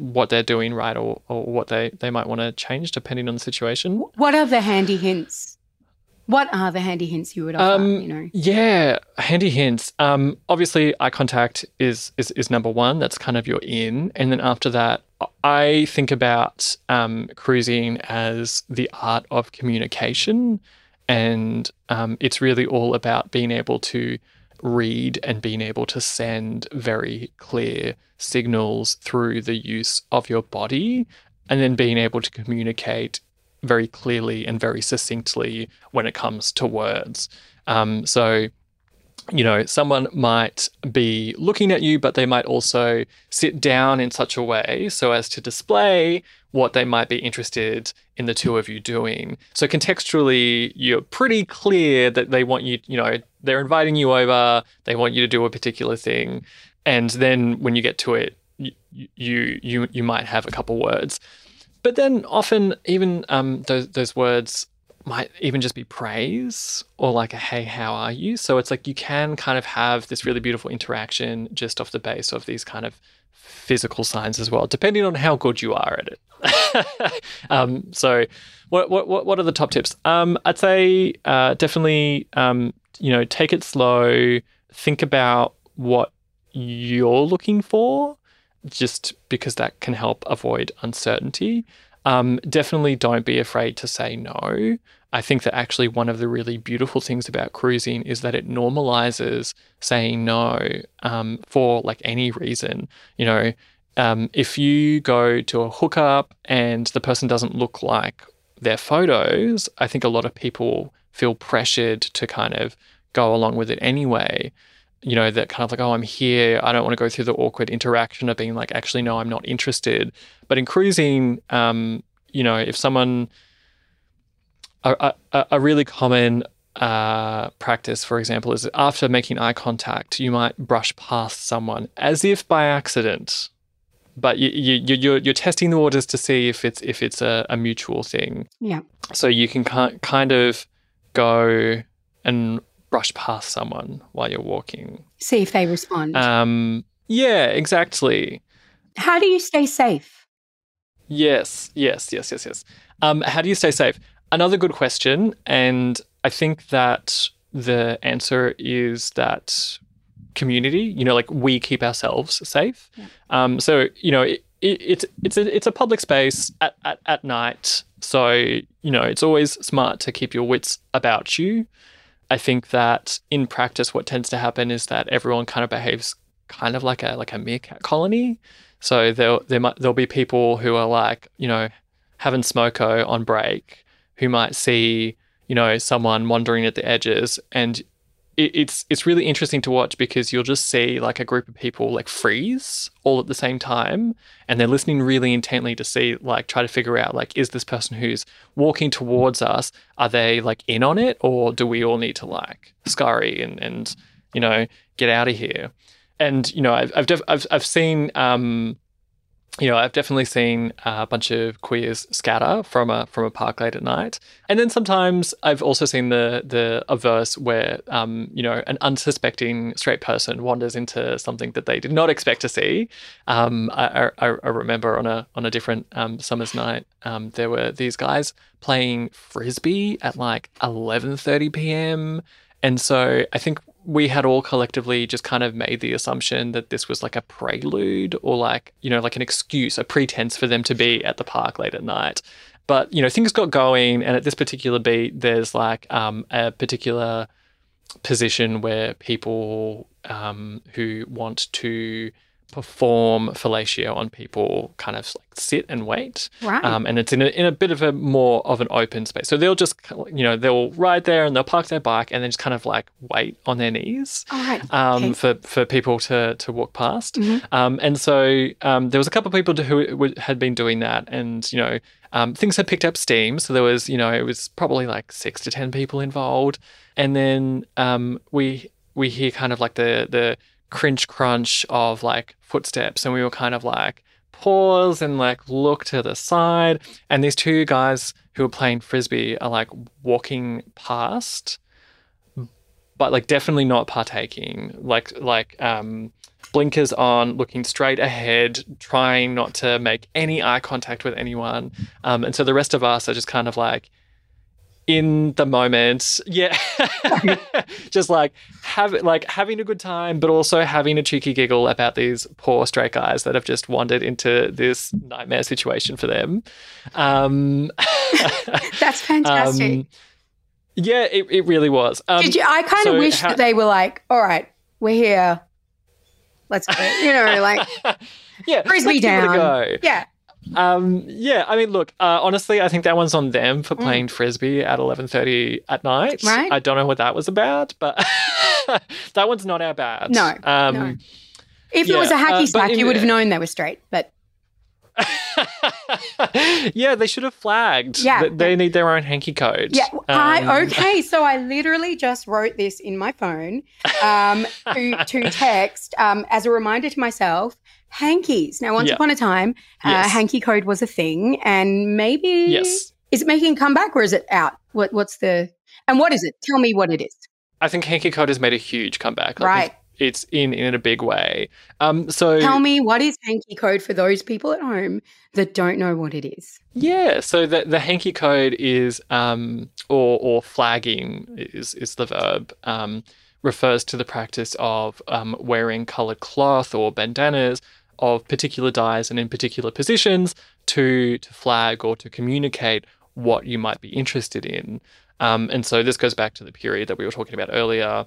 Speaker 2: what they're doing right or, or what they, they might want to change depending on the situation.
Speaker 1: what are the handy hints? What are the handy hints you would offer?
Speaker 2: Um,
Speaker 1: you know,
Speaker 2: Yeah, handy hints. Um, obviously, eye contact is, is is number one. That's kind of your in, and then after that, I think about um, cruising as the art of communication, and um, it's really all about being able to read and being able to send very clear signals through the use of your body, and then being able to communicate very clearly and very succinctly when it comes to words. Um, so, you know, someone might be looking at you, but they might also sit down in such a way so as to display what they might be interested in the two of you doing. So, contextually, you're pretty clear that they want you, you know, they're inviting you over, they want you to do a particular thing. And then when you get to it, you, you, you, you might have a couple words. But then often, even um, those those words might even just be praise or like a hey, how are you? So it's like you can kind of have this really beautiful interaction just off the base of these kind of physical signs as well, depending on how good you are at it. um, so, what, what what are the top tips? Um, I'd say uh, definitely um, you know take it slow, think about what you're looking for just because that can help avoid uncertainty. Um, definitely don't be afraid to say no. I think that actually one of the really beautiful things about cruising is that it normalizes saying no um, for like any reason. You know, um, if you go to a hookup and the person doesn't look like their photos, I think a lot of people feel pressured to kind of go along with it anyway you know, that kind of like, oh, I'm here. I don't want to go through the awkward interaction of being like, actually, no, I'm not interested. But in cruising, um, you know, if someone, a, a, a really common uh, practice, for example, is after making eye contact, you might brush past someone as if by accident. But you, you, you're, you're testing the waters to see if it's if it's a, a mutual thing.
Speaker 1: yeah.
Speaker 2: So you can ki- kind of go and brush past someone while you're walking.
Speaker 1: See if they respond.
Speaker 2: Um, yeah, exactly.
Speaker 1: How do you stay safe?
Speaker 2: Yes, yes, yes, yes, yes. Um, how do you stay safe? Another good question, and I think that the answer is that community. You know, like we keep ourselves safe.
Speaker 1: Yeah.
Speaker 2: Um, so you know, it, it, it's it's a it's a public space at, at at night. So you know, it's always smart to keep your wits about you. I think that in practice, what tends to happen is that everyone kind of behaves kind of like a like a meerkat colony. So there there might there'll be people who are like you know having smoko on break who might see you know someone wandering at the edges and it, it's it's really interesting to watch because you'll just see like a group of people like freeze all at the same time and they're listening really intently to see like try to figure out like is this person who's walking towards us are they like in on it or do we all need to like scurry and and you know, get out of here. And you know, I've I've def- I've, I've seen um, you know, I've definitely seen a bunch of queers scatter from a from a park late at night, and then sometimes I've also seen the the averse where, um, you know, an unsuspecting straight person wanders into something that they did not expect to see. Um, I, I, I remember on a on a different um, summer's night, um, there were these guys playing frisbee at like eleven thirty p.m. And so I think we had all collectively just kind of made the assumption that this was like a prelude or like, you know, like an excuse, a pretense for them to be at the park late at night. But, you know, things got going. And at this particular beat, there's like um, a particular position where people um, who want to perform fellatio on people kind of like sit and wait.
Speaker 1: Right.
Speaker 2: Um, and it's in a, in a bit of a more of an open space. So they'll just, you know, they'll ride there and they'll park their bike and then just kind of like wait on their knees
Speaker 1: All right.
Speaker 2: um,
Speaker 1: Okay.
Speaker 2: for, for people to, to walk past.
Speaker 1: Mhm.
Speaker 2: Um, and so um, there was a couple of people who had been doing that and, you know, um, things had picked up steam. So there was, you know, it was probably like six to 10 people involved. And then um, we, we hear kind of like the, the cringe crunch of like footsteps. And we were kind of like pause and like look to the side. And these two guys who are playing frisbee are like walking past but like definitely not partaking. Like like um blinkers on looking straight ahead trying not to make any eye contact with anyone. Um and so the rest of us are just kind of like in the moment yeah just like have like having a good time but also having a cheeky giggle about these poor straight guys that have just wandered into this nightmare situation for them um
Speaker 1: That's fantastic.
Speaker 2: um, yeah it, it really was um,
Speaker 1: Did you? I kind of
Speaker 2: so
Speaker 1: wish
Speaker 2: how-
Speaker 1: that they were like, all right, we're here. Let's go. You know, like
Speaker 2: yeah
Speaker 1: frisbee down.
Speaker 2: go.
Speaker 1: Yeah.
Speaker 2: Um, yeah, I mean, look, uh, honestly, I think that one's on them for
Speaker 1: Mm.
Speaker 2: playing frisbee at eleven thirty at night.
Speaker 1: Right.
Speaker 2: I don't know what that was about, but that one's not our bad.
Speaker 1: No,
Speaker 2: um,
Speaker 1: no. If it was a
Speaker 2: Yeah,
Speaker 1: hacky
Speaker 2: uh,
Speaker 1: sack,
Speaker 2: in-
Speaker 1: you would have known they were straight. But
Speaker 2: yeah, they should have flagged.
Speaker 1: Yeah.
Speaker 2: they need their own hanky code.
Speaker 1: yeah, I
Speaker 2: Um,
Speaker 1: okay. So I literally just wrote this in my phone um, to, to text um, as a reminder to myself. Hankies. Now, once
Speaker 2: Yeah.
Speaker 1: upon a time,
Speaker 2: Yes.
Speaker 1: uh, hanky code was a thing, and maybe
Speaker 2: Yes,
Speaker 1: is it making a comeback or is it out? What What's the and what is it? Tell me what it is.
Speaker 2: I think hanky code has made a huge comeback. I
Speaker 1: Right.
Speaker 2: it's in in a big way. Um, so
Speaker 1: Tell me what is hanky code for those people at home that don't know what it is.
Speaker 2: Yeah, so the the hanky code is um or or flagging is is the verb um refers to the practice of um, wearing colored cloth or bandanas of particular dyes and in particular positions to to flag or to communicate what you might be interested in. Um, and so this goes back to the period that we were talking about earlier,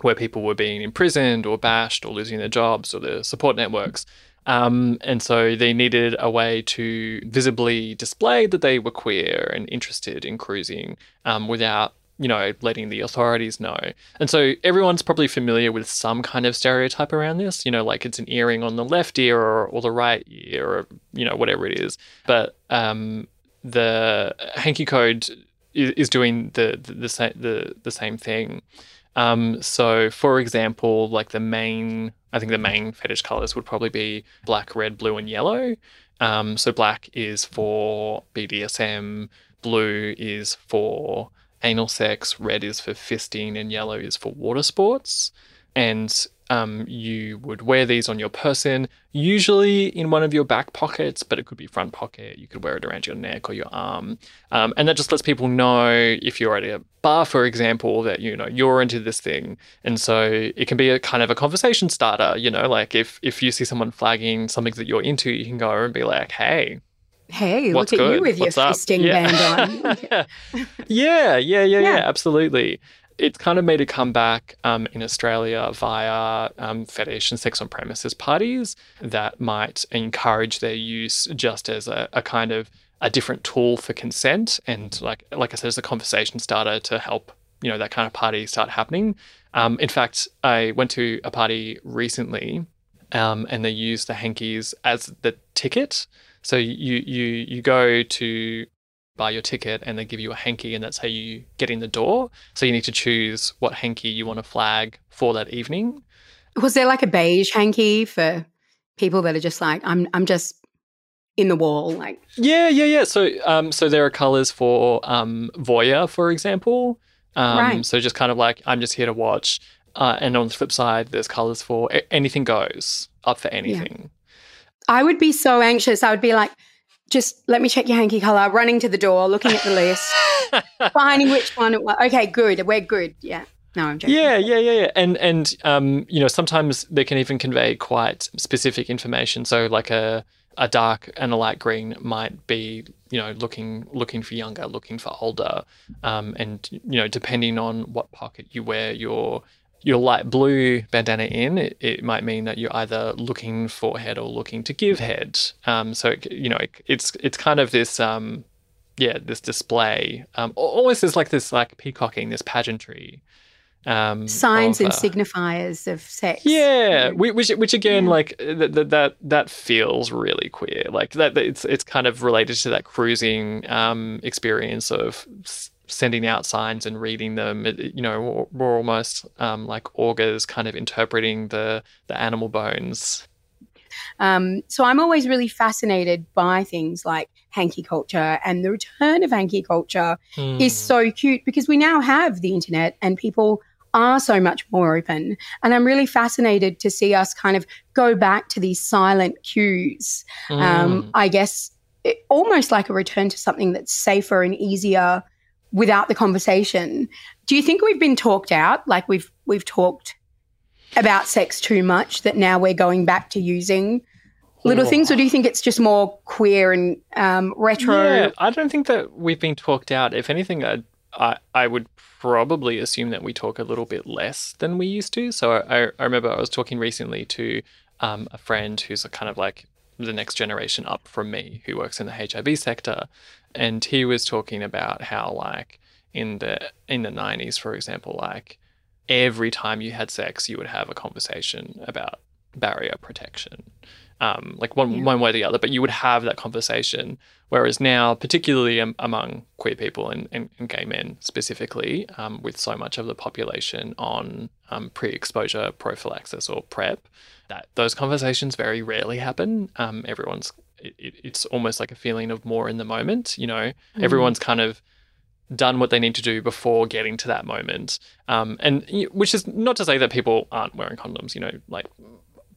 Speaker 2: where people were being imprisoned or bashed or losing their jobs or their support networks. Um, and so they needed a way to visibly display that they were queer and interested in cruising um, without, you know, letting the authorities know. And so everyone's probably familiar with some kind of stereotype around this, you know, like it's an earring on the left ear or, or the right ear or, you know, whatever it is. But um, the hanky code is, doing the, the, the, sa- the, the same thing. Um, so, for example, like the main, I think the main fetish colors would probably be black, red, blue, and yellow. Um, so, black is for BDSM, blue is for anal sex, red is for fisting, and yellow is for water sports. And um, you would wear these on your person, usually in one of your back pockets, but it could be front pocket. You could wear it around your neck or your arm, um, and that just lets people know if you're at a bar, for example, that you know you're into this thing, and so it can be a kind of a conversation starter. You know, like if if you see someone flagging something that you're into, you can go and be like, "Hey,
Speaker 1: Hey,
Speaker 2: what's
Speaker 1: look at
Speaker 2: good?
Speaker 1: you with
Speaker 2: What's
Speaker 1: your
Speaker 2: up?"
Speaker 1: fisting
Speaker 2: Yeah.
Speaker 1: band on.
Speaker 2: yeah, yeah, yeah, yeah,
Speaker 1: Yeah.
Speaker 2: absolutely. It's kind of made a comeback um, in Australia via um, fetish and sex on premises parties that might encourage their use just as a, a kind of a different tool for consent and like like I said, as a conversation starter to help you know that kind of party start happening. Um, in fact, I went to a party recently, um, and they used the hankies as the ticket. So you you you go to buy your ticket and they give you a hanky and that's how you get in the door. So you need to choose what hanky you want to flag for that evening.
Speaker 1: Was there like a beige hanky for people that are just like, I'm I'm just in the wall, like
Speaker 2: Yeah, yeah, yeah. So um so there are colours for um voyeur, for example. Um
Speaker 1: Right.
Speaker 2: so just kind of like I'm just here to watch. Uh, and on the flip side, there's colours for anything goes, up for anything.
Speaker 1: I would be so anxious. I would be like, just let me check your hanky color, running to the door, looking at the list, finding which one it was. Okay, good. We're good. Yeah. No, I'm joking.
Speaker 2: Yeah, yeah, yeah, yeah. And and um, you know, sometimes they can even convey quite specific information. So like a a dark and a light green might be, you know, looking looking for younger, looking for older. Um, and you know, depending on what pocket you wear your your light blue bandana in, it, it might mean that you're either looking for head or looking to give head. Um, so it, you know, it, it's it's kind of this um, yeah, this display. Um, al- almost there's like this like peacocking, this pageantry. Um,
Speaker 1: Signs
Speaker 2: of,
Speaker 1: and
Speaker 2: uh,
Speaker 1: signifiers of sex.
Speaker 2: yeah, which which again,
Speaker 1: Yeah.
Speaker 2: like that that that that feels really queer. Like that, it's it's kind of related to that cruising um, experience of sending out signs and reading them. It- you know, we're, almost um, like augurs, kind of interpreting the the animal bones.
Speaker 1: Um, so I'm always really fascinated by things like hanky culture and the return of hanky culture is
Speaker 2: Hmm.
Speaker 1: so cute because we now have the internet and people are so much more open. And I'm really fascinated to see us kind of go back to these silent cues. Um,
Speaker 2: Mm.
Speaker 1: I guess it, almost like a return to something that's safer and easier without the conversation. Do you think we've been talked out? Like we've we've talked about sex too much that now we're going back to using little things, or do you think it's just more queer and um, retro?
Speaker 2: Yeah, I don't think that we've been talked out. If anything, I, I I would probably assume that we talk a little bit less than we used to. So I, I remember I was talking recently to um, a friend who's a kind of like the next generation up from me who works in the HIV sector, and he was talking about how like in the in the nineties, for example, like every time you had sex, you would have a conversation about barrier protection um, like one
Speaker 1: Yeah.
Speaker 2: one way or the other, but you would have that conversation. Whereas now, particularly am- among queer people and, and, and gay men specifically, um, with so much of the population on um, pre-exposure prophylaxis or PrEP, that those conversations very rarely happen. Um, everyone's it, it- it's almost like a feeling of more in the moment. You know,
Speaker 1: Mm.
Speaker 2: everyone's kind of done what they need to do before getting to that moment. Um, and which is not to say that people aren't wearing condoms. You know, like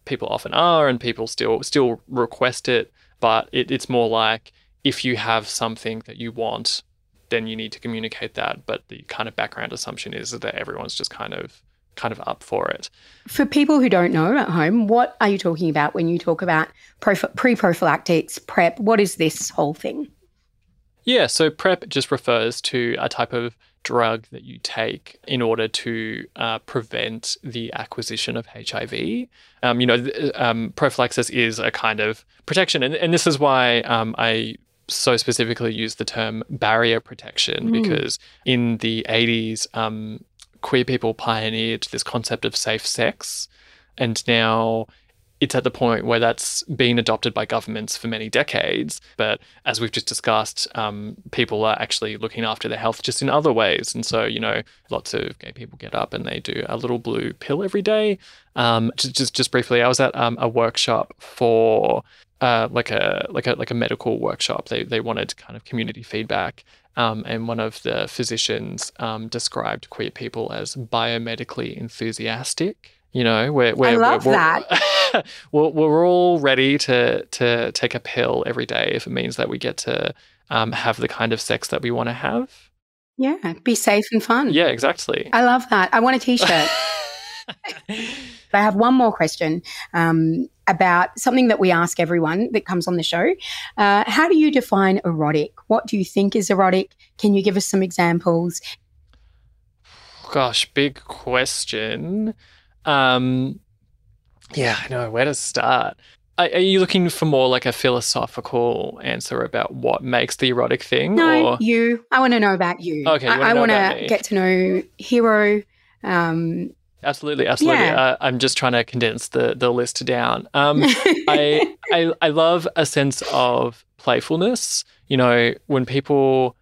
Speaker 2: people often are, and people still still request it. But it, it's more like if you have something that you want, then you need to communicate that. But the kind of background assumption is that everyone's just kind of kind of up for it.
Speaker 1: For people who don't know at home, what are you talking about when you talk about pre prophylactics, PrEP? What is this whole thing?
Speaker 2: Yeah, so PrEP just refers to a type of drug that you take in order to uh, prevent the acquisition of HIV. Um, you know, th- um, prophylaxis is a kind of protection, and, and this is why um, I so specifically use the term barrier protection
Speaker 1: Mm.
Speaker 2: because in the 80s, um, queer people pioneered this concept of safe sex, and now it's at the point where that's been adopted by governments for many decades. But as we've just discussed, um, people are actually looking after their health just in other ways. And so, you know, lots of gay people get up and they do a little blue pill every day. Um, just, just, just briefly, I was at um, a workshop for uh, like a like a like a medical workshop. They they wanted kind of community feedback. Um, and one of the physicians um, described queer people as biomedically enthusiastic. You know, we're, we're,
Speaker 1: love
Speaker 2: we're,
Speaker 1: that.
Speaker 2: we're, we're all ready to to take a pill every day if it means that we get to um, have the kind of sex that we want to have.
Speaker 1: Yeah, be safe and fun.
Speaker 2: Yeah, exactly.
Speaker 1: I love that. I want a t shirt. I have one more question um, about something that we ask everyone that comes on the show. Uh, how do you define erotic? What do you think is erotic? Can you give us some examples?
Speaker 2: Gosh, big question. Um, yeah, I know where to start. Are, are you looking for more like a philosophical answer about what makes the erotic thing?
Speaker 1: No,
Speaker 2: or
Speaker 1: you. I want to know about you.
Speaker 2: Okay, you
Speaker 1: I, I want to get to know Hiero. Um,
Speaker 2: absolutely, absolutely.
Speaker 1: Yeah.
Speaker 2: Uh, I'm just trying to condense the the list down. Um, I, I I love a sense of playfulness. you know, when people,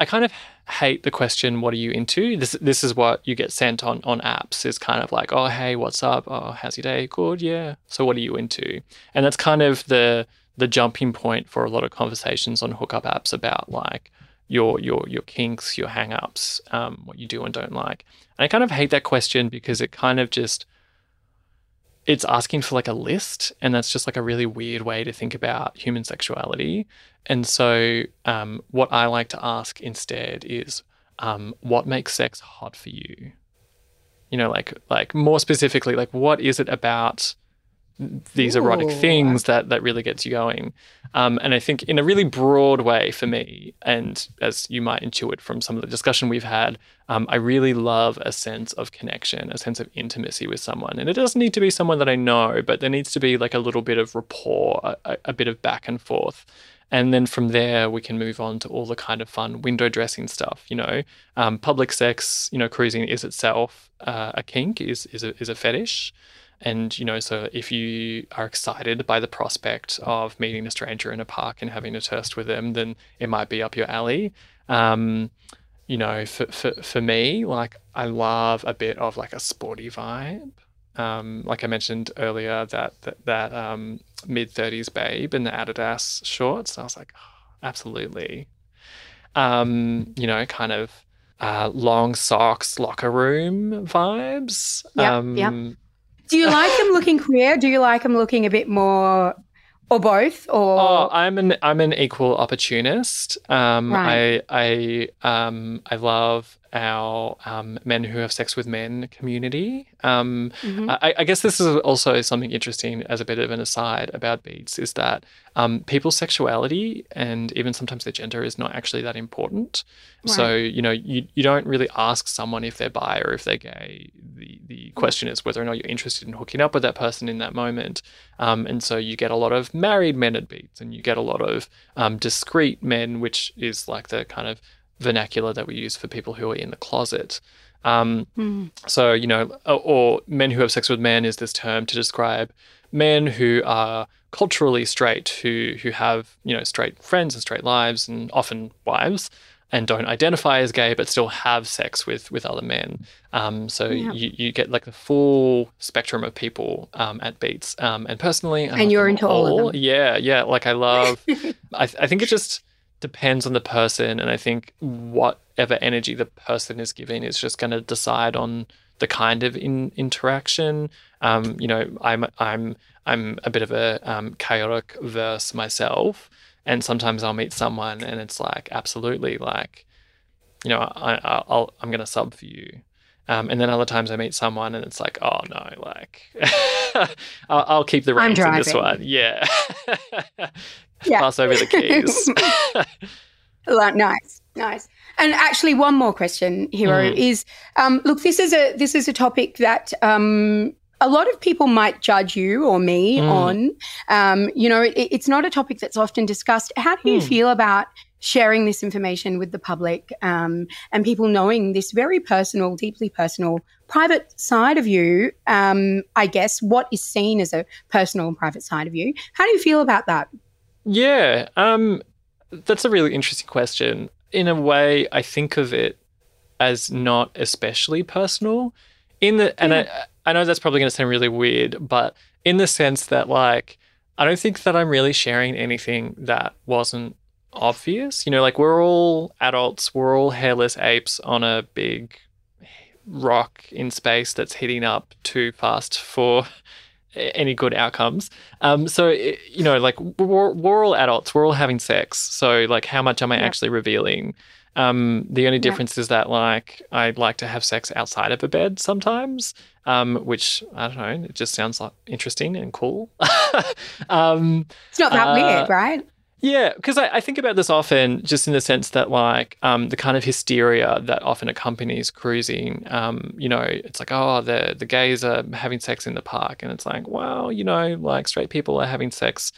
Speaker 2: I kind of hate the question, "What are you into?" This this is what you get sent on on apps. Is kind of like, "Oh, hey, what's up? Oh, how's your day? Good, yeah. So, what are you into?" And that's kind of the the jumping point for a lot of conversations on hookup apps about like your your your kinks, your hangups, um, what you do and don't like. And I kind of hate that question because it kind of just it's asking for like a list, and that's just like a really weird way to think about human sexuality. And so, um, what I like to ask instead is, um, what makes sex hot for you? You know, like like more specifically, like what is it about these Ooh. erotic things that that really gets you going. Um, and I think in a really broad way for me, and as you might intuit from some of the discussion we've had, um, I really love a sense of connection, a sense of intimacy with someone. And it doesn't need to be someone that I know, but there needs to be like a little bit of rapport, a, a bit of back and forth. And then from there, we can move on to all the kind of fun window dressing stuff. You know, um, public sex, you know, cruising is itself uh, a kink, is is a, is a fetish. And, you know, so if you are excited by the prospect of meeting a stranger in a park and having a toast with them, then it might be up your alley. Um, you know, for, for, for me, like, I love a bit of like a sporty vibe. Um, like I mentioned earlier, that that, that um, mid 30s babe in the Adidas shorts. I was like, oh, absolutely. Um, you know, kind of uh, long socks, locker room vibes.
Speaker 1: Yeah, um, yeah do you like them looking queer? Do you like them looking a bit more or both or
Speaker 2: oh i'm an i'm an equal opportunist um right. i i um i love our um, men who have sex with men community. Um, mm-hmm. I, I, guess this is also something interesting as a bit of an aside about beats is that um, people's sexuality and even sometimes their gender is not actually that important. Right. So, you know, you, you don't really ask someone if they're bi or if they're gay. The, the question is whether or not you're interested in hooking up with that person in that moment. Um, and so you get a lot of married men at beats and you get a lot of um, discreet men, which is like the kind of vernacular that we use for people who are in the closet. Um, mm. So, you know, or, or, men who have sex with men is this term to describe men who are culturally straight, who who have you know straight friends and straight lives, and often wives, and don't identify as gay, but still have sex with with other men. Um, so yeah. you, you get like the full spectrum of people um, at Beats. Um, and personally,
Speaker 1: and you're into all, all of them.
Speaker 2: Yeah, yeah. Like I love. I, I think it just depends on the person and i think whatever energy the person is giving is just going to decide on the kind of in, interaction um, you know i'm i'm i'm a bit of a um, chaotic verse myself and sometimes i'll meet someone and it's like absolutely like you know I, I'll i'm going to sub for you um, and then other times I meet someone and it's like, oh no, like I'll, I'll, keep the reins in this one. Yeah. yeah. pass over the keys.
Speaker 1: nice, nice. And actually, one more question, Hiero, mm. is um, look, this is a this is a topic that um, a lot of people might judge you or me mm. on. Um, you know, it, it's not a topic that's often discussed. How do you mm. feel about sharing this information with the public um, and people knowing this very personal, deeply personal, private side of you? Um, I guess what is seen as a personal and private side of you. How do you feel about that?
Speaker 2: Yeah, um, that's a really interesting question. In a way, I think of it as not especially personal. In the and I I know that's probably going to sound really weird, but in the sense that like I don't think that I'm really sharing anything that wasn't obvious. You know, like we're all adults, we're all hairless apes on a big rock in space that's heating up too fast for any good outcomes. Um, so you know, like we're, we're all adults, we're all having sex. So like, how much am I yeah. actually revealing? Um, the only difference yeah. is that like I'd like to have sex outside of a bed sometimes, um, which I don't know. It just sounds like interesting and cool.
Speaker 1: um, it's not that uh, weird, right?
Speaker 2: Yeah, because I, I, think about this often, just in the sense that, like, um, the kind of hysteria that often accompanies cruising. Um, you know, it's like, oh, the the gays are having sex in the park, and it's like, well, you know, like straight people are having sex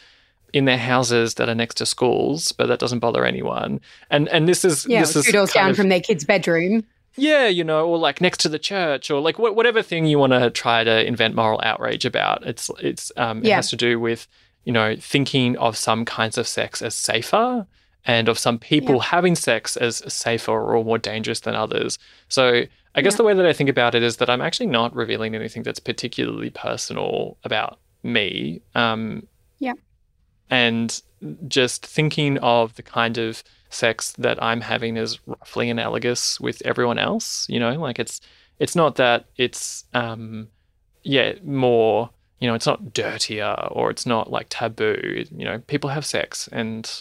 Speaker 2: in their houses that are next to schools, but that doesn't bother anyone. And and this is
Speaker 1: yeah,
Speaker 2: this
Speaker 1: two is doors down of, from their kid's bedroom.
Speaker 2: Yeah, you know, or like next to the church, or like wh- whatever thing you want to try to invent moral outrage about. It's it's um, it yeah. has to do with you know, thinking of some kinds of sex as safer and of some people
Speaker 1: Yeah.
Speaker 2: having sex as safer or more dangerous than others. So I guess
Speaker 1: Yeah.
Speaker 2: the way that I think about it is that I'm actually not revealing anything that's particularly personal about me. Um,
Speaker 1: Yeah.
Speaker 2: And just thinking of the kind of sex that I'm having is roughly analogous with everyone else. You know, like it's it's not that it's um, yeah more you know it's not dirtier or it's not like taboo. You know, people have sex and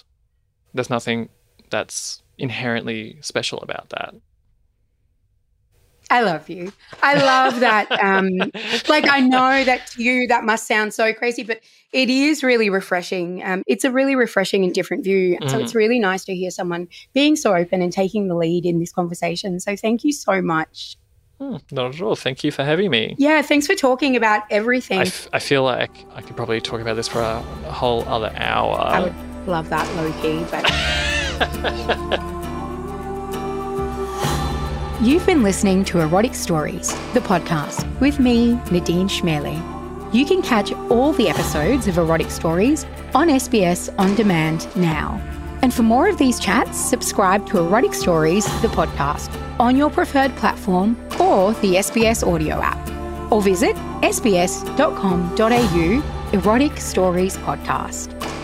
Speaker 2: there's nothing that's inherently special about that.
Speaker 1: I love you. I love that. Um, like, I know that to you that must sound so crazy, but it is really refreshing. Um, it's a really refreshing and different view. And So it's really nice to hear someone being so open and taking the lead in this conversation. So thank you so much.
Speaker 2: Hmm, not at all. Thank you for having me.
Speaker 1: Yeah, thanks for talking about everything.
Speaker 2: I, f- I feel like I could probably talk about this for a, a whole other hour.
Speaker 1: I would love that Loki, but You've been listening to Erotic Stories, the podcast, with me, Nadine Chemali. You can catch all the episodes of Erotic Stories on SBS On Demand now. And for more of these chats, subscribe to Erotic Stories, the podcast, on your preferred platform or the SBS audio app. Or visit sbs.com.au Erotic Stories Podcast.